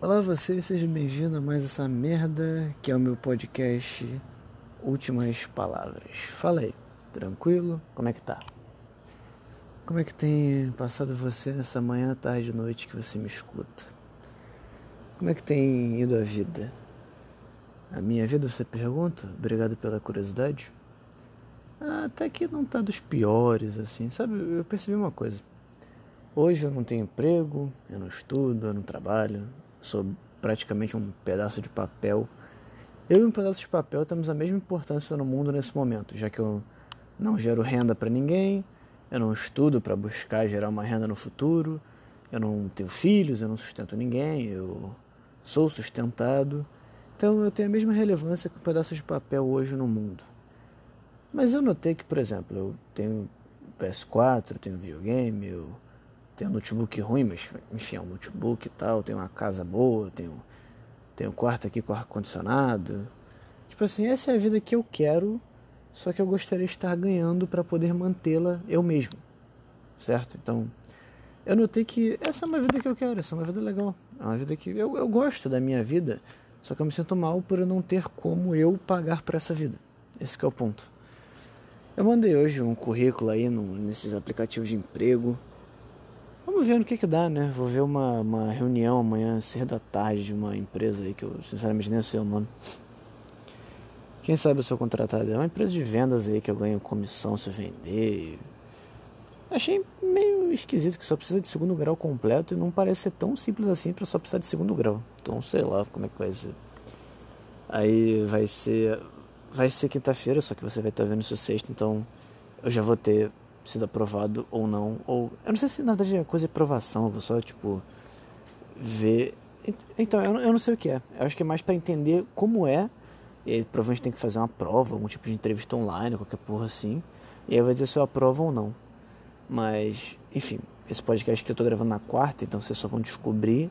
Olá você, seja bem-vindo a mais essa merda que é o meu podcast Últimas Palavras. Fala aí, tranquilo? Como é que tá? Como é que tem passado você nessa manhã, tarde, noite que você me escuta? Como é que tem ido a vida? A minha vida, você pergunta? Obrigado pela curiosidade. Ah, até que não tá dos piores, assim. Sabe, eu percebi uma coisa. Hoje eu não tenho emprego, eu não estudo, eu não trabalho, sou praticamente um pedaço de papel. Eu e um pedaço de papel temos a mesma importância no mundo nesse momento, já que eu não gero renda para ninguém, eu não estudo para buscar gerar uma renda no futuro, eu não tenho filhos, eu não sustento ninguém, eu sou sustentado. Então eu tenho a mesma relevância que um pedaço de papel hoje no mundo. Mas eu notei que, por exemplo, eu tenho PS4, eu tenho videogame, eu tenho um notebook ruim, mas enfim, é um notebook e tal, tenho uma casa boa, tenho, tenho um quarto aqui com ar-condicionado. Tipo assim, essa é a vida que eu quero, só que eu gostaria de estar ganhando para poder mantê-la eu mesmo, certo? Então, eu notei que essa é uma vida que eu quero, essa é uma vida legal, é uma vida que eu, eu gosto da minha vida, só que eu me sinto mal por eu não ter como eu pagar por essa vida. Esse é o ponto. Eu mandei hoje um currículo aí no, nesses aplicativos de emprego Vamos ver no que que dá, né? Vou ver uma, uma reunião amanhã, cedo da tarde, de uma empresa aí que eu sinceramente nem sei o nome. Quem sabe eu sou contratado? É uma empresa de vendas aí que eu ganho comissão se eu vender. Achei meio esquisito que só precisa de segundo grau completo e não parece ser tão simples assim para só precisar de segundo grau. Então sei lá como é que vai ser. Aí vai ser. Vai ser quinta-feira, só que você vai estar vendo isso sexta, então eu já vou ter sido aprovado ou não. Ou. Eu não sei se na verdade coisa de aprovação, eu vou só tipo. ver. Então, eu eu não sei o que é. Eu acho que é mais para entender como é. E aí, provavelmente tem que fazer uma prova, algum tipo de entrevista online, qualquer porra assim. E aí vai dizer se eu aprovo ou não. Mas, enfim, esse podcast que eu tô gravando na quarta, então vocês só vão descobrir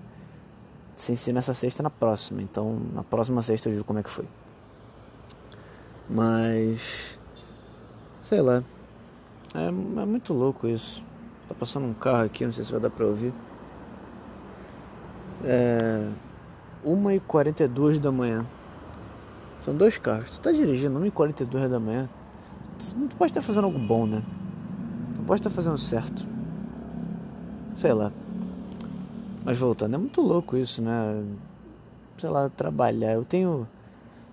sem ser nessa sexta na próxima. Então, na próxima sexta eu digo como é que foi. Mas. Sei lá. É, é muito louco isso. Tá passando um carro aqui, não sei se vai dar pra ouvir. É. 1h42 da manhã. São dois carros. Tu tá dirigindo 1h42 da manhã. Tu não pode estar fazendo algo bom, né? Não pode estar fazendo certo. Sei lá. Mas voltando, é muito louco isso, né? Sei lá, trabalhar. Eu tenho.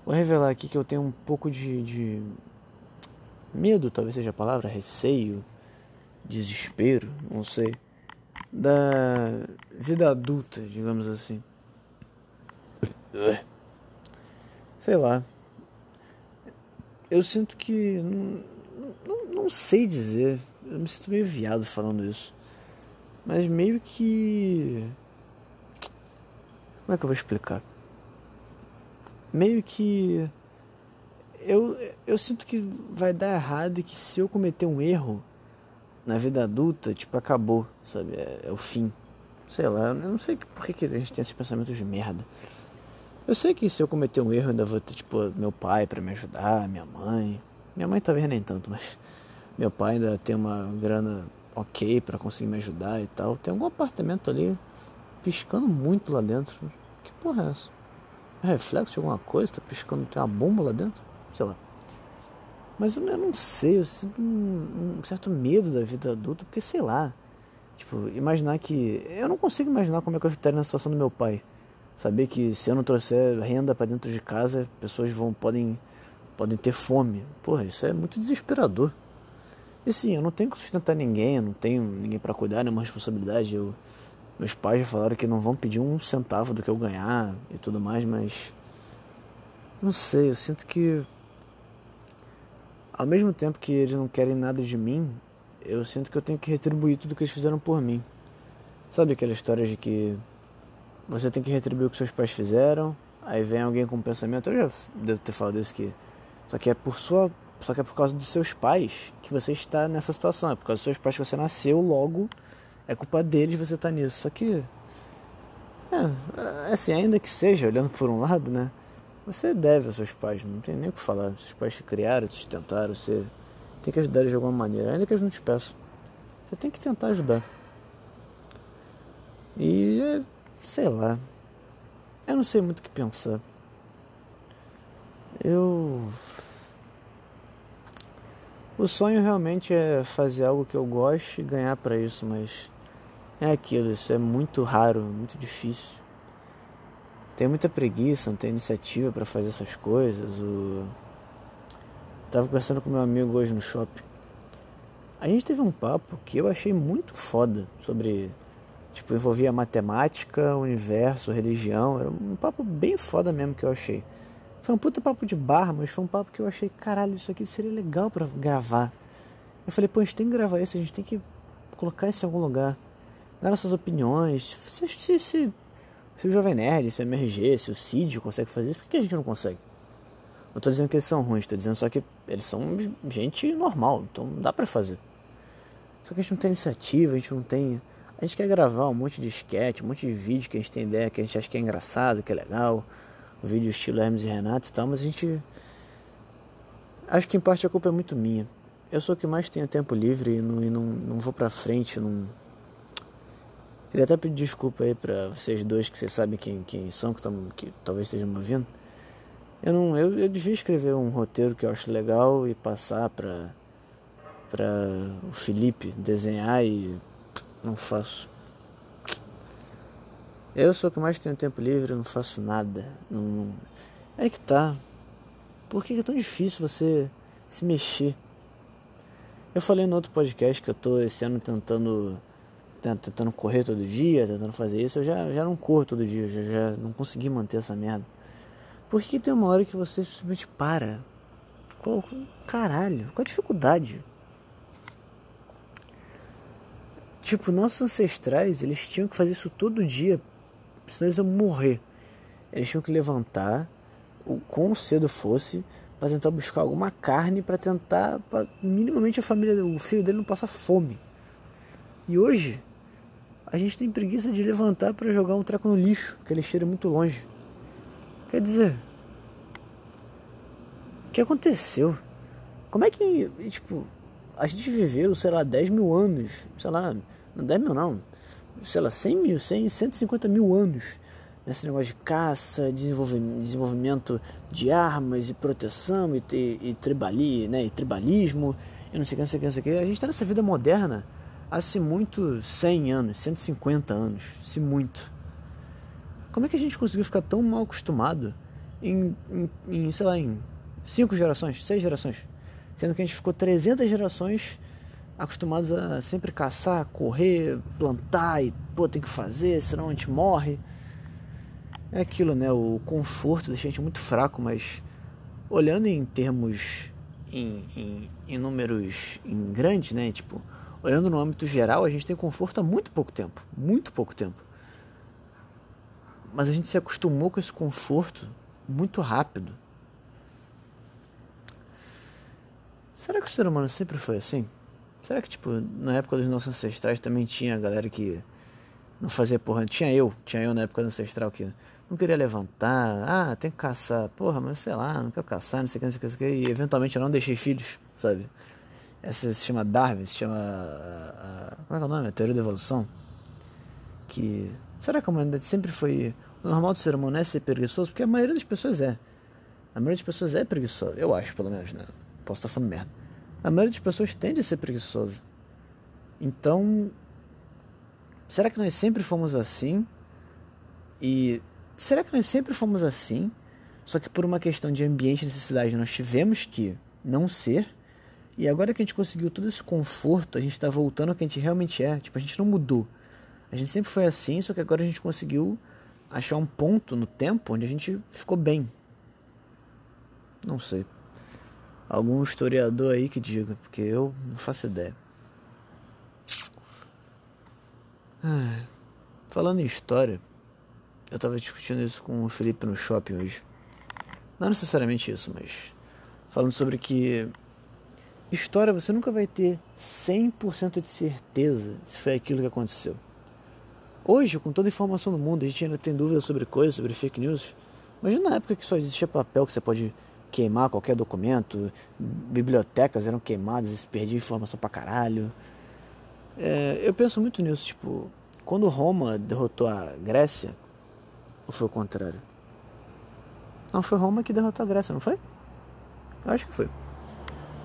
Vou revelar aqui que eu tenho um pouco de, de medo, talvez seja a palavra, receio, desespero, não sei, da vida adulta, digamos assim. Sei lá. Eu sinto que. Não, não, não sei dizer. Eu me sinto meio viado falando isso. Mas meio que. Como é que eu vou explicar? Meio que eu, eu sinto que vai dar errado e que se eu cometer um erro na vida adulta, tipo, acabou, sabe? É, é o fim. Sei lá, eu não sei por que, a gente tem esses pensamentos de merda. Eu sei que se eu cometer um erro, ainda vou ter, tipo, meu pai para me ajudar, minha mãe. Minha mãe talvez nem tanto, mas meu pai ainda tem uma grana ok para conseguir me ajudar e tal. Tem algum apartamento ali piscando muito lá dentro. Que porra é essa? É reflexo de alguma coisa? Tá piscando, tem uma bomba lá dentro? Sei lá. Mas eu, não sei, eu sinto um, um, certo medo da vida adulta, porque sei lá. Tipo, imaginar que. Eu não consigo imaginar como é que eu estaria na situação do meu pai. Saber que se eu não trouxer renda para dentro de casa, pessoas vão podem, podem ter fome. Porra, isso é muito desesperador. E sim, eu não tenho que sustentar ninguém, eu não tenho ninguém para cuidar, nenhuma responsabilidade. Eu, meus pais já falaram que não vão pedir um centavo do que eu ganhar e tudo mais, mas. Não sei, eu sinto que ao mesmo tempo que eles não querem nada de mim, eu sinto que eu tenho que retribuir tudo que eles fizeram por mim. Sabe aquela história de que você tem que retribuir o que seus pais fizeram, aí vem alguém com um pensamento, eu já devo ter falado isso que só que é por sua, só que é por causa dos seus pais que você está nessa situação, é por causa dos seus pais que você nasceu, logo é culpa deles você estar tá nisso. Só que é, assim, ainda que seja, olhando por um lado, né? Você deve aos seus pais, não tem nem o que falar. Seus pais te criaram, te sustentaram, você tem que ajudar eles de alguma maneira, ainda que eles não te peçam. Você tem que tentar ajudar. E, sei lá, Eu não sei muito o que pensar. Eu. O sonho realmente é fazer algo que eu goste e ganhar para isso, mas é aquilo, isso é muito raro, muito difícil. Tenho muita preguiça, não tenho iniciativa para fazer essas coisas. O... Tava conversando com meu amigo hoje no shopping. A gente teve um papo que eu achei muito foda sobre. Tipo, envolvia matemática, universo, religião. Era um papo bem foda mesmo que eu achei. Foi um puta papo de barra, mas foi um papo que eu achei, caralho, isso aqui seria legal para gravar. Eu falei, pô, a gente tem que gravar isso, a gente tem que colocar isso em algum lugar. Dar nossas opiniões. Se, se, se, se o Jovem Nerd, se o MRG, se o Cid consegue fazer isso, por que a gente não consegue? Não tô dizendo que eles são ruins, tô dizendo só que eles são gente normal, então dá pra fazer. Só que a gente não tem iniciativa, a gente não tem. A gente quer gravar um monte de sketch, um monte de vídeo que a gente tem ideia, que a gente acha que é engraçado, que é legal. Um vídeo estilo Hermes e Renato e tal, mas a gente. Acho que em parte a culpa é muito minha. Eu sou o que mais tenho tempo livre e não, e não, não vou pra frente, não. Queria até pedir desculpa aí pra vocês dois que vocês sabem quem, quem são, que, tão, que talvez estejam me ouvindo. Eu, não, eu, eu devia escrever um roteiro que eu acho legal e passar pra para o Felipe desenhar e não faço. Eu sou o que mais tenho tempo livre, não faço nada. Não, não... É que tá. Por que é tão difícil você se mexer? Eu falei no outro podcast que eu tô esse ano tentando tentando correr todo dia, tentando fazer isso, eu já, já não corro todo dia, já, já não consegui manter essa merda. Por que, que tem uma hora que você simplesmente para? Qual, caralho, qual a dificuldade? Tipo, nossos ancestrais, eles tinham que fazer isso todo dia, senão eles iam morrer. Eles tinham que levantar, o quão cedo fosse, para tentar buscar alguma carne para tentar, pra, minimamente a família, o filho dele não passar fome. E hoje, a gente tem preguiça de levantar para jogar um treco no lixo, que ele cheira muito longe. Quer dizer, o que aconteceu? Como é que, tipo, a gente viveu, sei lá, 10 mil anos, sei lá, não 10 mil não, sei lá, 100 mil, 100, 150 mil anos nesse negócio de caça, desenvolvimento, de armas e proteção e, e, e, tribali, né, e tribalismo e não sei o que, não sei o que, não sei o que. A gente está nessa vida moderna há se muito 100 anos, 150 anos, se muito. Como é que a gente conseguiu ficar tão mal acostumado em, em, em sei lá, em cinco gerações, seis gerações? Sendo que a gente ficou 300 gerações acostumados a sempre caçar, correr, plantar e pô, tem que fazer, senão a gente morre. É aquilo, né? O conforto deixa a gente muito fraco, mas olhando em termos, em, em, em números em grandes, né? Tipo, olhando no âmbito geral, a gente tem conforto há muito pouco tempo, muito pouco tempo. Mas a gente se acostumou com esse conforto muito rápido. Será que o ser humano sempre foi assim? Será que, tipo, na época dos nossos ancestrais também tinha galera que não fazia porra? Tinha eu, tinha eu na época do ancestral que não queria levantar, ah, tem que caçar, porra, mas sei lá, não quero caçar, não sei o que, não sei o que, não sei o que, e eventualmente eu não deixei filhos, sabe? Essa se chama Darwin, se chama. A, a, como é que é o nome? A teoria da evolução. Que. Será que a humanidade sempre foi. O normal do ser humano é ser preguiçoso? Porque a maioria das pessoas é. A maioria das pessoas é preguiçosa, eu acho, pelo menos, né? Posso estar falando merda. A maioria das pessoas tende a ser preguiçosa. Então, será que nós sempre fomos assim? E será que nós sempre fomos assim? Só que por uma questão de ambiente e necessidade nós tivemos que não ser. E agora que a gente conseguiu todo esse conforto, a gente está voltando ao que a gente realmente é. Tipo, a gente não mudou. A gente sempre foi assim, só que agora a gente conseguiu achar um ponto no tempo onde a gente ficou bem. Não sei algum historiador aí que diga, porque eu não faço ideia. Falando em história, eu estava discutindo isso com o Felipe no shopping hoje. Não necessariamente isso, mas falando sobre que história você nunca vai ter 100% de certeza se foi aquilo que aconteceu. Hoje, com toda a informação do mundo, a gente ainda tem dúvidas sobre coisas, sobre fake news. Imagina na época que só existia papel que você pode queimar qualquer documento, bibliotecas eram queimadas, se perdia informação pra caralho. É, eu penso muito nisso, tipo, quando Roma derrotou a Grécia, Ou foi o contrário? Não, foi Roma que derrotou a Grécia, não foi? Eu acho que foi.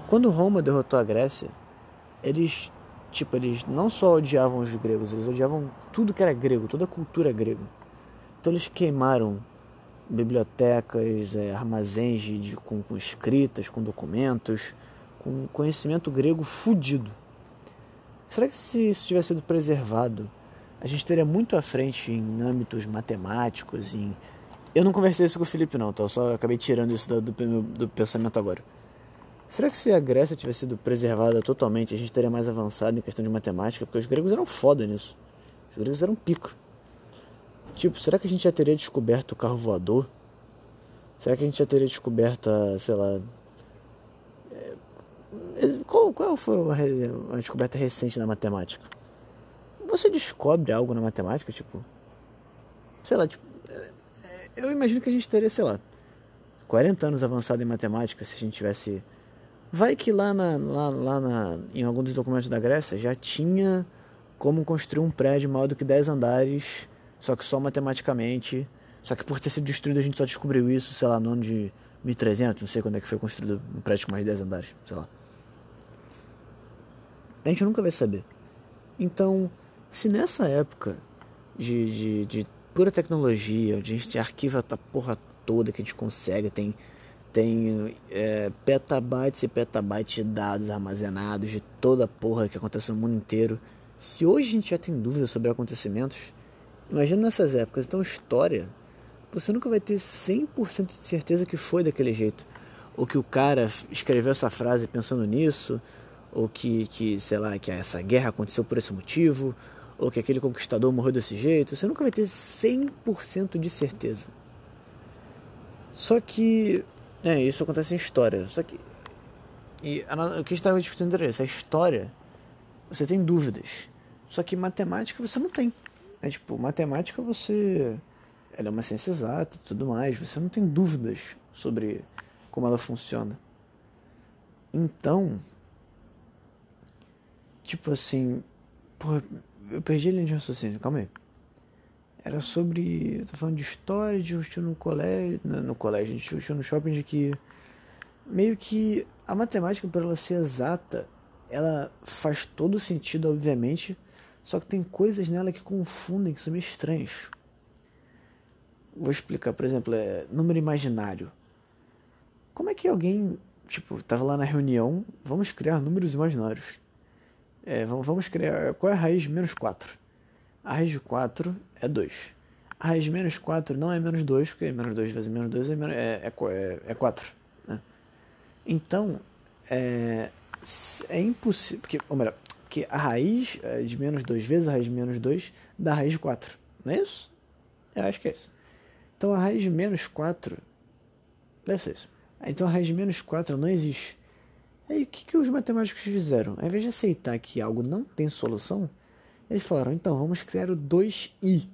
Quando Roma derrotou a Grécia, eles, tipo, eles não só odiavam os gregos, eles odiavam tudo que era grego, toda a cultura grega. Então eles queimaram bibliotecas, é, armazéns de, com, com escritas, com documentos, com conhecimento grego fudido. Será que se isso tivesse sido preservado, a gente estaria muito à frente em âmbitos matemáticos, em... Eu não conversei isso com o Felipe não, tá? Eu só acabei tirando isso do, do, do pensamento agora. Será que se a Grécia tivesse sido preservada totalmente, a gente estaria mais avançado em questão de matemática? Porque os gregos eram foda nisso. Os gregos eram pico. Tipo, será que a gente já teria descoberto o carro voador? Será que a gente já teria descoberto, sei lá, qual, qual foi a, descoberta recente na matemática? Você descobre algo na matemática, tipo. Sei lá, tipo. É, eu imagino que a gente teria, sei lá, 40 anos avançado em matemática se a gente tivesse. Vai que lá, na, lá, lá na, em algum dos documentos da Grécia já tinha como construir um prédio maior do que 10 andares, só que só matematicamente. Só que por ter sido destruído a gente só descobriu isso, sei lá, no ano de 1300, não sei quando é que foi construído um prédio com mais de 10 andares, sei lá. A gente nunca vai saber. Então, se nessa época de, de, de pura tecnologia, a gente arquiva a porra toda que a gente consegue, tem, tem é, petabytes e petabytes de dados armazenados de toda a porra que acontece no mundo inteiro. Se hoje a gente já tem dúvidas sobre acontecimentos, imagina nessas épocas. Então, história, você nunca vai ter 100% de certeza que foi daquele jeito. Ou que o cara escreveu essa frase pensando nisso, ou que, que, sei lá, que essa guerra aconteceu por esse motivo, ou que aquele conquistador morreu desse jeito, você nunca vai ter 100% de certeza. Só que, é, isso acontece em história, só que, e o que estava discutindo era isso, a história, você tem dúvidas, só que matemática você não tem. É tipo, matemática você, ela é uma ciência exata e tudo mais, você não tem dúvidas sobre como ela funciona. Então, Tipo assim. Porra, eu perdi a linha de raciocínio, calma aí. Era sobre. Eu tô falando de história, de discutir no colégio. No, no colégio, a gente discutiu no shopping de que. Meio que a matemática, por ela ser exata, ela faz todo sentido, obviamente. Só que tem coisas nela que confundem, que são meio estranhas. Vou explicar, por exemplo, é número imaginário. Como é que alguém, tipo, tava lá na reunião, vamos criar números imaginários. É, vamos criar. Qual é a raiz de menos 4? A raiz de 4 é 2. A raiz de menos 4 não é menos 2, porque menos 2 vezes menos 2 é, é, é, é 4. Né? Então, é, é impossível. Porque, ou melhor, porque a raiz é, de menos 2 vezes a raiz de menos 2 dá a raiz de 4. Não é isso? Eu acho que é isso. Então a raiz de menos 4 deve ser isso. Então a raiz de menos 4 não existe. Aí o que, que os matemáticos fizeram? Ao invés de aceitar que algo não tem solução, eles falaram, então vamos criar o 2i,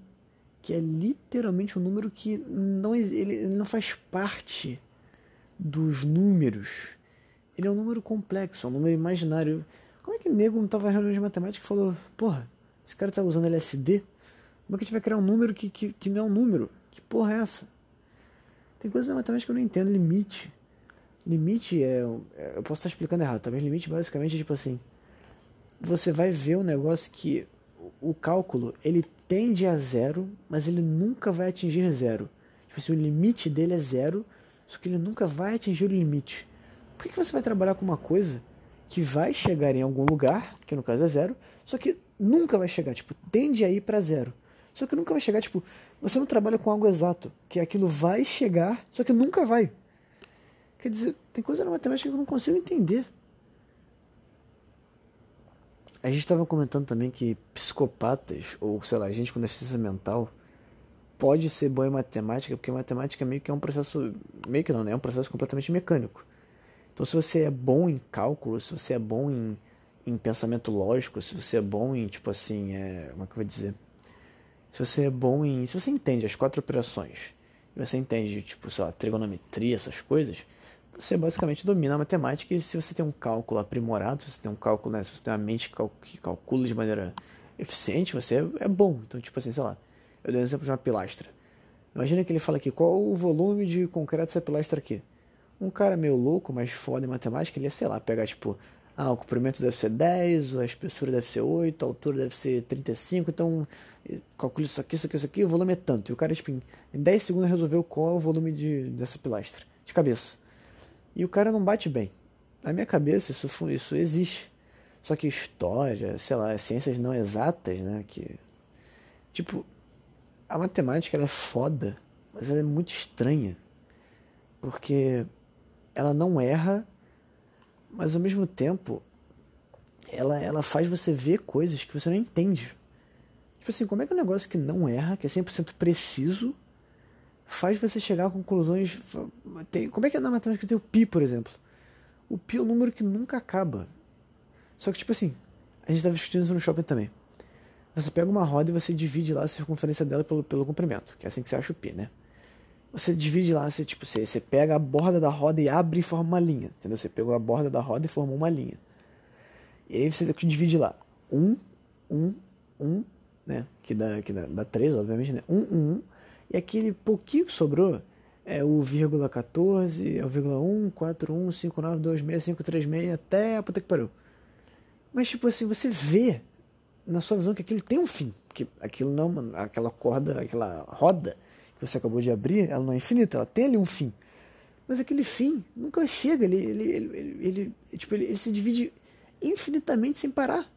que é literalmente um número que não, ele não faz parte dos números. Ele é um número complexo, é um número imaginário. Como é que nego não estava reunião de matemática e falou, porra, esse cara está usando LSD? Como é que a gente vai criar um número que, que, que não é um número? Que porra é essa? Tem coisas na matemática que eu não entendo, limite. Limite é. Eu posso estar explicando errado, talvez tá? limite basicamente é tipo assim. Você vai ver um negócio que o cálculo ele tende a zero, mas ele nunca vai atingir zero. Tipo assim, o limite dele é zero, só que ele nunca vai atingir o limite. Por que, que você vai trabalhar com uma coisa que vai chegar em algum lugar, que no caso é zero, só que nunca vai chegar, tipo, tende a ir para zero. Só que nunca vai chegar, tipo, você não trabalha com algo exato, que aquilo vai chegar, só que nunca vai. Quer dizer, tem coisa na matemática que eu não consigo entender. A gente estava comentando também que psicopatas, ou sei lá, gente com deficiência mental, pode ser bom em matemática, porque matemática meio que é um processo, meio que não, né? É um processo completamente mecânico. Então, se você é bom em cálculo, se você é bom em, em pensamento lógico, se você é bom em, tipo assim, é, como é que eu vou dizer? Se você é bom em. Se você entende as quatro operações, e você entende, tipo, sei lá, trigonometria, essas coisas, você basicamente domina a matemática e se você tem um cálculo aprimorado, se você tem um cálculo, né, se você tem uma mente que calcula de maneira eficiente, você é, bom. Então, tipo assim, sei lá, eu dei um exemplo de uma pilastra. Imagina que ele fala aqui, qual o volume de concreto dessa pilastra aqui? Um cara meio louco, mas foda em matemática, ele ia, sei lá, pegar tipo, ah, o comprimento deve ser 10, a espessura deve ser 8, a altura deve ser 35, então calcule isso aqui, isso aqui, isso aqui, o volume é tanto. E o cara, tipo, em 10 segundos resolveu qual é o volume de, dessa pilastra, de cabeça. E o cara não bate bem. Na minha cabeça, isso, isso existe. Só que história, sei lá, ciências não exatas, né? Que, tipo, a matemática ela é foda, mas ela é muito estranha. Porque ela não erra, mas ao mesmo tempo ela, ela faz você ver coisas que você não entende. Tipo assim, como é que um negócio que não erra, que é 100% preciso, faz você chegar a conclusões. Tem, como é que é na matemática tem o pi, por exemplo? O pi é um número que nunca acaba. Só que, tipo assim, a gente estava discutindo isso no shopping também. Você pega uma roda e você divide lá a circunferência dela pelo, pelo comprimento, que é assim que você acha o pi, né? Você divide lá, você, tipo, você, você pega a borda da roda e abre e forma uma linha, entendeu? Você pegou a borda da roda e formou uma linha. E aí você divide lá, 1, 1, 1, né? Que dá, que dá, dá 3, obviamente, né? 1, 1, 1. E aquele pouquinho que sobrou é o vírgula 14, é o vírgula 1, 4, 1, 5, 9, 2, 6, 5, 3, 6, até a puta que pariu. Mas, tipo assim, você vê na sua visão que aquilo tem um fim. Que aquilo não, aquela corda, aquela roda que você acabou de abrir, ela não é infinita, ela tem ali um fim. Mas aquele fim nunca chega, ele, ele, ele, ele, tipo, ele, ele se divide infinitamente sem parar.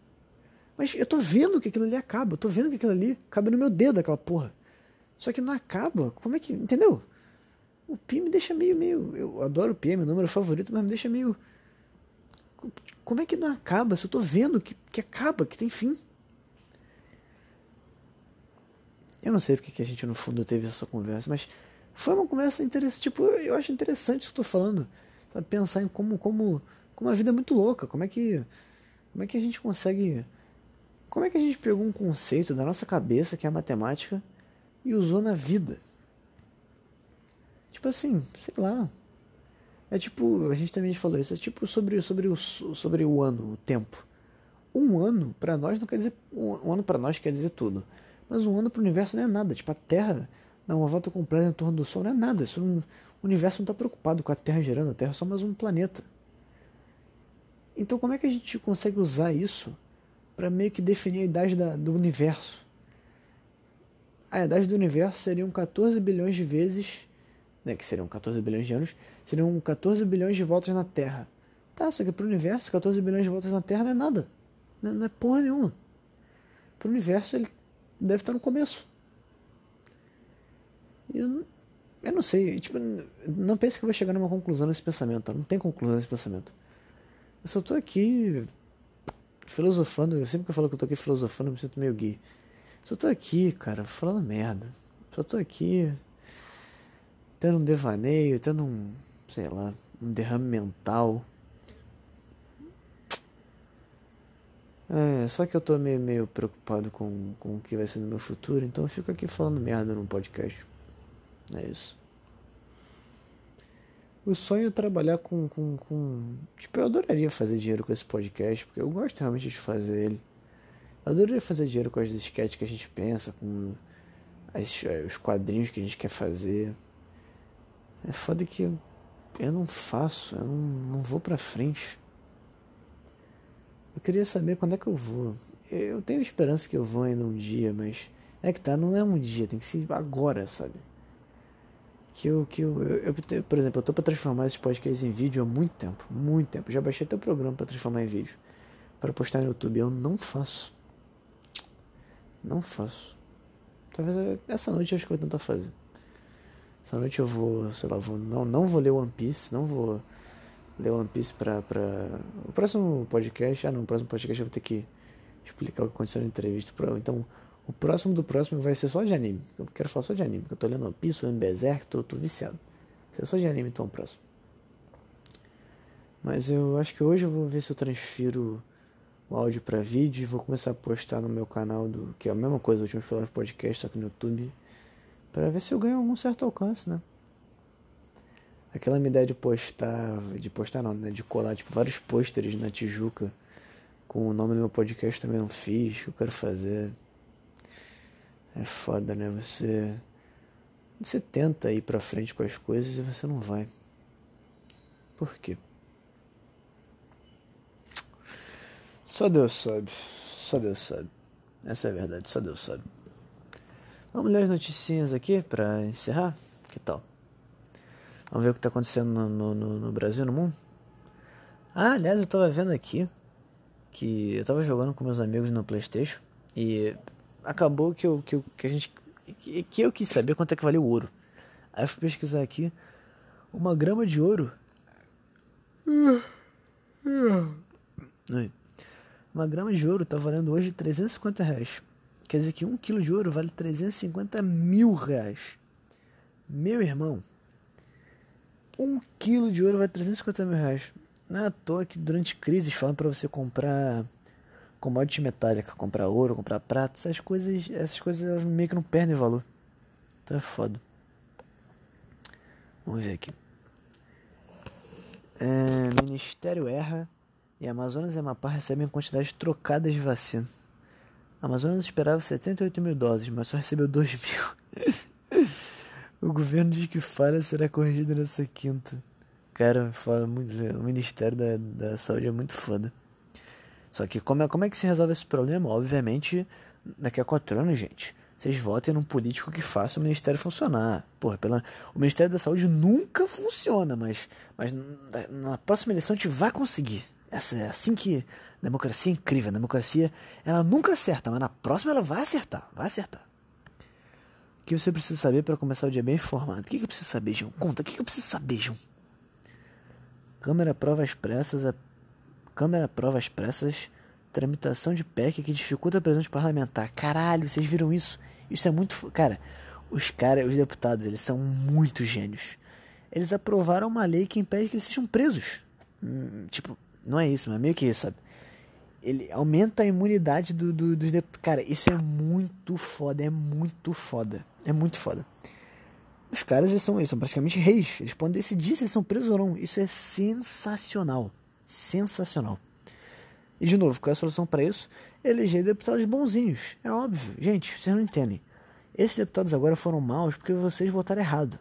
Mas eu tô vendo que aquilo ali acaba, eu tô vendo que aquilo ali cabe no meu dedo, aquela porra. Só que não acaba. Como é que. Entendeu? O Pi me deixa meio, meio. Eu adoro o Pi, é meu número favorito, mas me deixa meio. Como é que não acaba? Se eu tô vendo que, que acaba, que tem fim. Eu não sei porque que a gente no fundo teve essa conversa, mas foi uma conversa interessante. Tipo, eu acho interessante isso que eu tô falando. Sabe? Pensar em como, como, como a vida é muito louca. Como é que. Como é que a gente consegue. Como é que a gente pegou um conceito da nossa cabeça, que é a matemática, e usou na vida? Tipo assim, sei lá. É tipo, a gente também falou isso, é tipo sobre, sobre, o, sobre o ano, o tempo. Um ano para nós não quer dizer. Um ano para nós quer dizer tudo. Mas um ano para o universo não é nada. Tipo, a Terra dá uma volta completa em torno do Sol, não é nada. Isso não, o universo não está preocupado com a Terra girando, a Terra é só mais um planeta. Então, como é que a gente consegue usar isso para meio que definir a idade da, do universo? A idade do universo seriam 14 bilhões de vezes né, que seriam 14 bilhões de anos, seriam 14 bilhões de voltas na Terra. Tá, só que para o universo, 14 bilhões de voltas na Terra não é nada. Não, não é porra nenhuma. Para o universo, ele deve estar no começo. Eu, eu não sei, tipo, não pense que eu vou chegar numa conclusão nesse pensamento, tá? não tem conclusão nesse pensamento. Eu só tô aqui filosofando, eu sempre que eu falo que eu tô aqui filosofando, eu me sinto meio gay. Só tô aqui, cara, falando merda. Só tô aqui tendo um devaneio, tendo um, sei lá, um derrame mental. É, só que eu tô meio, meio preocupado com, com o que vai ser no meu futuro, então eu fico aqui falando merda no podcast. É isso. O sonho é trabalhar com, com, com. Tipo, eu adoraria fazer dinheiro com esse podcast, porque eu gosto realmente de fazer ele. Adoraria fazer dinheiro com as sketches que a gente pensa, com as, os quadrinhos que a gente quer fazer. É foda que eu, eu não faço, eu não, não vou pra frente. Eu queria saber quando é que eu vou. Eu tenho esperança que eu vou ainda um dia, mas é que tá, não é um dia, tem que ser agora, sabe? Que eu, que eu, eu, eu por exemplo, eu tô pra transformar esses podcasts em vídeo há muito tempo, muito tempo. Já baixei até o programa para transformar em vídeo, para postar no YouTube. Eu não faço. Não faço. Talvez essa noite eu acho que eu vou tentar fazer. Essa noite eu vou, sei lá, vou, não, não vou ler One Piece, não vou ler One Piece pra, pra. O próximo podcast, ah não, o próximo podcast eu vou ter que explicar o que aconteceu na entrevista. Então, o próximo do próximo vai ser só de anime. Eu quero falar só de anime, porque eu tô lendo One Piece, lendo Berserk, tô, tô viciado. Vai ser só de anime então o próximo. Mas eu acho que hoje eu vou ver se eu transfiro o áudio para vídeo e vou começar a postar no meu canal do que é a mesma coisa, últimos palavras podcast, só que no YouTube para ver se eu ganho algum certo alcance, né? Aquela minha ideia de postar, de postar não, né? De colar tipo vários pôsteres na Tijuca com o nome do meu podcast também não fiz, que eu quero fazer. É foda, né? Você Você tenta ir pra frente com as coisas e você não vai. Por quê? Só Deus sabe. Só Deus sabe. Essa é a verdade, só Deus sabe. Vamos ler as noticinhas aqui para encerrar? Que tal? Vamos ver o que está acontecendo no, no, no, Brasil, no mundo? Ah, aliás, eu estava vendo aqui que eu estava jogando com meus amigos no Playstation e acabou que, eu, que, eu, que a gente que, eu quis saber quanto é que valeu o ouro. Aí eu fui pesquisar aqui uma grama de ouro. Uma grama de ouro está valendo hoje 350 reais. Quer dizer que um quilo de ouro vale 350 mil reais. Meu irmão, um quilo de ouro vale 350 mil reais. Não é à toa que durante crises falam para você comprar commodity metálica, comprar ouro, comprar prata, essas coisas, essas coisas elas meio que não perdem valor. Então é foda. Vamos ver aqui. É, Ministério erra e Amazonas e Amapá recebem quantidades trocadas de vacina. Amazonas esperava 78 mil doses, mas só recebeu 2 mil. o governo diz que falha será corrigida nessa quinta. Cara, fala muito, o Ministério da, da Saúde é muito foda. Só que como é, como é que se resolve esse problema? Obviamente, daqui a quatro anos, gente, vocês votem num político que faça o Ministério funcionar. Porra, pela, o Ministério da Saúde nunca funciona, mas, mas na, na próxima eleição a gente vai conseguir. Essa é assim que democracia é incrível. A democracia ela nunca acerta, mas na próxima ela vai acertar, vai acertar. O que você precisa saber para começar o dia bem informado? O que, que eu preciso saber, João? Conta, o que, que eu preciso saber, João? Câmara prova expressas a Câmara prova expressas tramitação de PEC que dificulta a presença parlamentar. Caralho, vocês viram isso? Isso é muito. Cara, os caras, os deputados, eles são muito gênios. Eles aprovaram uma lei que impede que eles sejam presos. Hum, tipo, não é isso, mas meio que isso, sabe? Ele aumenta a imunidade do, do, dos deputados. Cara, isso é muito foda, é muito foda. É muito foda. Os caras eles são, eles são praticamente reis. Eles podem decidir se eles são presos ou não. Isso é sensacional. Sensacional. E de novo, qual é a solução para isso? Eleger deputados bonzinhos. É óbvio. Gente, vocês não entendem. Esses deputados agora foram maus porque vocês votaram errado.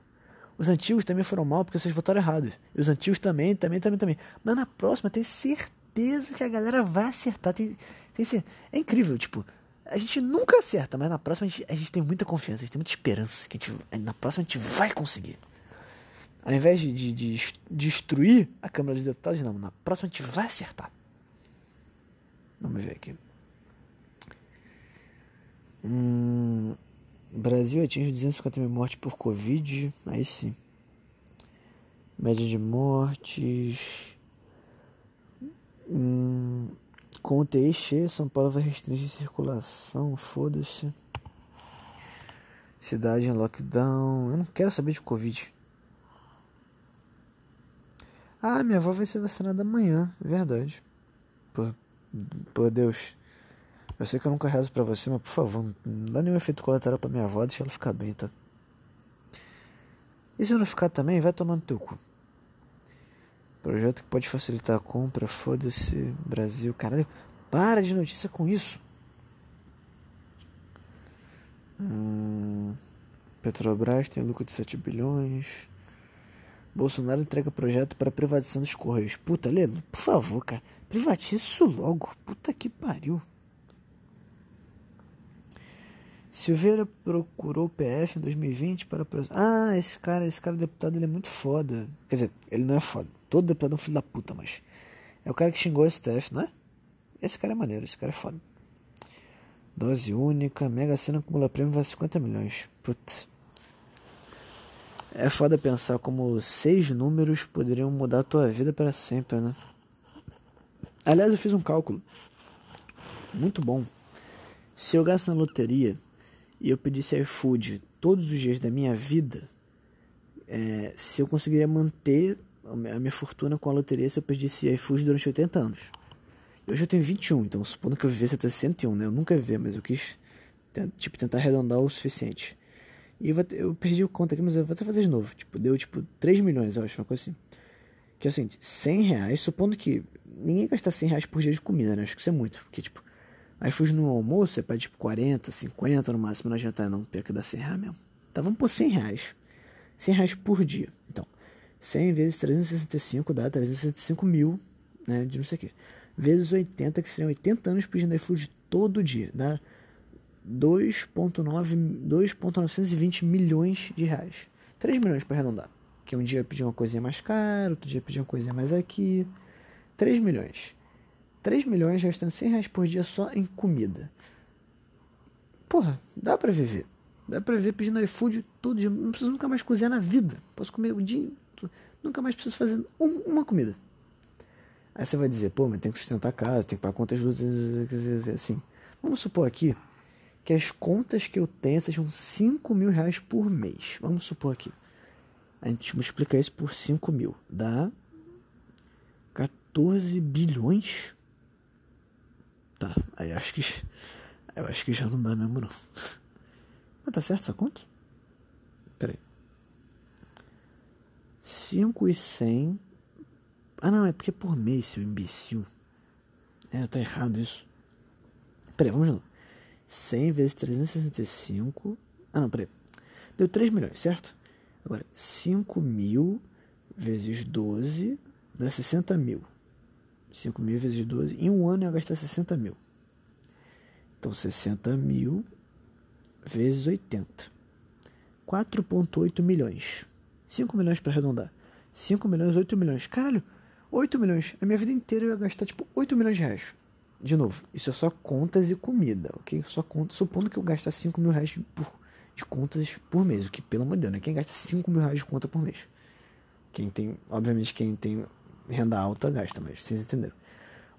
Os antigos também foram mal porque vocês votaram errado. E os antigos também, também, também, também. Mas na próxima, tem certeza que a galera vai acertar. Tem, tem É incrível, tipo, a gente nunca acerta, mas na próxima a gente, a gente tem muita confiança, a gente tem muita esperança que gente, na próxima a gente vai conseguir. Ao invés de, de, de destruir a Câmara dos Deputados, não, na próxima a gente vai acertar. Vamos ver aqui. Hum, Brasil atinge 250 mil mortes por Covid. Aí sim. Média de mortes. Hum, com UTI cheia, São Paulo vai restringir circulação. Foda-se. Cidade em lockdown. Eu não quero saber de Covid. Ah, minha avó vai ser vacinada amanhã. Verdade. Pô, pô Deus. Eu sei que eu nunca rezo pra você, mas por favor, não dá nenhum efeito colateral pra minha avó, deixa ela ficar bem, tá? E se não ficar também, vai tomando teu cu. Projeto que pode facilitar a compra, foda-se, Brasil, caralho. Para de notícia com isso. Hum, Petrobras tem lucro de 7 bilhões. Bolsonaro entrega projeto para privatização dos Correios. Puta, Lelo, por favor, cara. Privatize isso logo. Puta que pariu. Silveira procurou o PF em 2020 para. Ah, esse cara, esse cara deputado, ele é muito foda. Quer dizer, ele não é foda. Todo deputado é um filho da puta, mas. É o cara que xingou o STF, não é? Esse cara é maneiro, esse cara é foda. Dose única, Mega Sena acumula prêmio vai 50 milhões. Putz. É foda pensar como seis números poderiam mudar a tua vida para sempre, né? Aliás, eu fiz um cálculo muito bom. Se eu gasto na loteria e eu pedisse iFood todos os dias da minha vida, é, se eu conseguiria manter a minha fortuna com a loteria se eu pedisse iFood durante 80 anos. Hoje eu tenho 21, então supondo que eu vivesse até 101, né? Eu nunca vi, mas eu quis tipo, tentar arredondar o suficiente. E eu, eu perdi o conta aqui, mas eu vou até fazer de novo. Tipo, deu tipo 3 milhões, eu acho, uma coisa assim. Que é o seguinte, 100 reais, supondo que ninguém gasta 100 reais por dia de comida, né? Acho que isso é muito. Porque, tipo, Aí fui no almoço, você pede tipo 40, 50 no máximo, não adianta não, pior que dá 100 reais mesmo. Tá, vamos por 100 reais. 100 reais por dia. Então, 100 vezes 365 dá 365 mil, né? De não sei o quê. Vezes 80, que seriam 80 anos pedindo iFood todo dia. Dá 2,920 milhões de reais. 3 milhões para arredondar. Que um dia pedir uma coisinha mais cara, outro dia pedir uma coisinha mais aqui. 3 milhões. 3 milhões gastando 100 reais por dia só em comida. Porra, dá pra viver. Dá pra viver pedindo iFood todo dia. Não preciso nunca mais cozinhar na vida. Posso comer o dia. Nunca mais preciso fazer um, uma comida. Aí você vai dizer, pô, mas tem que sustentar a casa, tem que pagar contas luzes, assim. Vamos supor aqui que as contas que eu tenho sejam 5 mil reais por mês. Vamos supor aqui. A gente multiplica isso por 5 mil. Dá 14 bilhões? Tá, aí acho que. Eu acho que já não dá mesmo não. Mas tá certo essa conta? Pera aí. 5 e 100. Ah não, é porque é por mês, seu imbecil. É, tá errado isso. Pera aí, vamos lá. 100 vezes 365. Ah, não, peraí. Deu 3 milhões, certo? Agora, 5 mil vezes 12 dá 60 mil. 5 mil vezes 12. Em um ano eu ia gastar 60 mil. Então, 60 mil vezes 80. 4,8 milhões. 5 milhões para arredondar. 5 milhões, 8 milhões. Caralho, 8 milhões. A minha vida inteira eu ia gastar tipo 8 milhões de reais de novo, isso é só contas e comida, ok? Só conta, supondo que eu gaste 5 mil reais por, de contas por mês, o que, pelo amor de Deus, né? Quem gasta 5 mil reais de conta por mês? Quem tem, obviamente, quem tem renda alta gasta, mas vocês entenderam.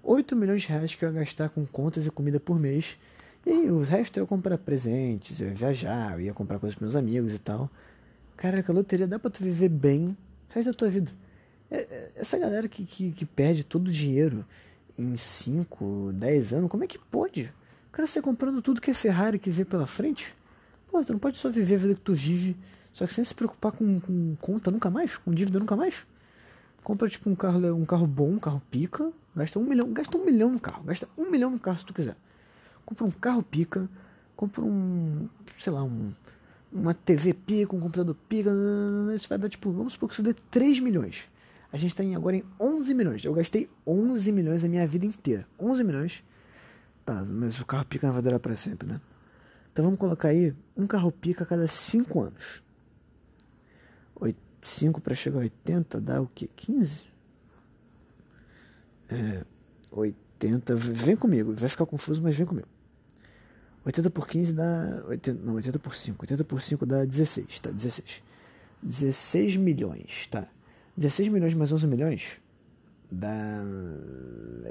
8 milhões de reais que eu ia gastar com contas e comida por mês. E o resto eu ia comprar presentes, eu ia viajar, eu ia comprar coisas para meus amigos e tal. Caraca, a loteria dá pra tu viver bem o resto da tua vida. É, é, essa galera que, que, que perde todo o dinheiro em 5, 10 anos, como é que pode? O cara sai comprando tudo que é Ferrari que vê pela frente? Pô, tu não pode só viver a vida que tu vive, só que sem se preocupar com, com conta nunca mais, com dívida nunca mais. Compra tipo um carro, um carro bom, um carro pica, gasta um milhão, gasta um milhão no carro, gasta um milhão no carro se tu quiser. Compra um carro pica, compra um, sei lá, um, uma TV pica, um computador pica, isso vai dar tipo, vamos supor que isso dê 3 milhões. A gente está agora em 11 milhões. Eu gastei 11 milhões a minha vida inteira. 11 milhões. Tá, mas o carro pica não vai durar para sempre, né? Então vamos colocar aí um carro pica a cada 5 anos. 5 para chegar a 80 dá o quê? 15? É, 80. Vem comigo, vai ficar confuso, mas vem comigo. 80 por 15 dá. 80, não, 80 por 5. 80 por 5 dá 16, tá? 16. 16 milhões, tá? 16 milhões mais 11 milhões dá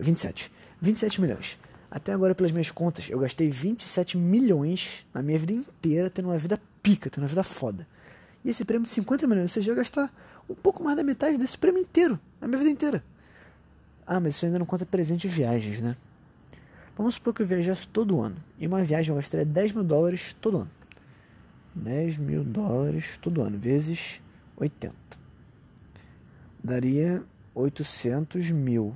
27. 27 milhões. Até agora, pelas minhas contas, eu gastei 27 milhões na minha vida inteira tendo uma vida pica, tendo uma vida foda. E esse prêmio de 50 milhões, eu ia gastar um pouco mais da metade desse prêmio inteiro, na minha vida inteira. Ah, mas isso ainda não conta presente e viagens, né? Vamos supor que eu viajasse todo ano. E uma viagem eu gastaria 10 mil dólares todo ano. 10 mil dólares todo ano, vezes 80 daria 800 mil.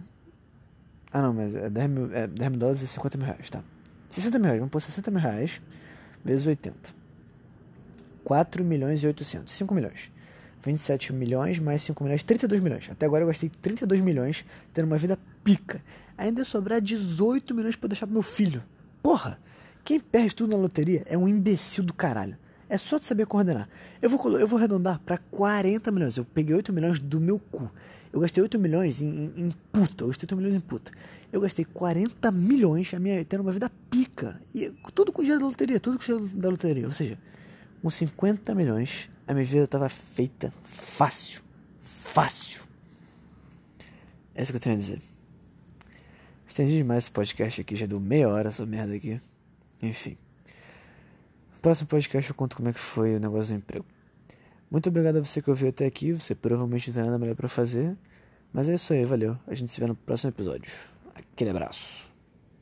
Ah, não, mas é 10 mil, é 10 mil dólares e 50 mil reais, tá? 60 mil reais, vamos pôr 60 mil reais vezes 80. 4 milhões e 800, 5 milhões. 27 milhões mais 5 milhões, 32 milhões. Até agora eu gastei 32 milhões tendo uma vida pica. Ainda sobrar 18 milhões para deixar pro meu filho. Porra! Quem perde tudo na loteria é um imbecil do caralho. É só de saber coordenar. Eu vou, eu vou arredondar para 40 milhões. Eu peguei 8 milhões do meu cu. Eu gastei 8 milhões em, em, em, puta. Eu gastei 8 milhões em puta. Eu gastei 40 milhões a minha, tendo uma vida pica. E tudo com dinheiro da loteria. Tudo com dinheiro da loteria. Ou seja, com 50 milhões, a minha vida estava feita fácil. Fácil. É isso que eu tenho a dizer. Estendi demais esse podcast aqui. Já deu meia hora essa merda aqui. Enfim próximo podcast eu conto como é que foi o negócio do emprego. Muito obrigado a você que ouviu até aqui. Você provavelmente não tem nada melhor para fazer. Mas é isso aí, valeu. A gente se vê no próximo episódio. Aquele abraço.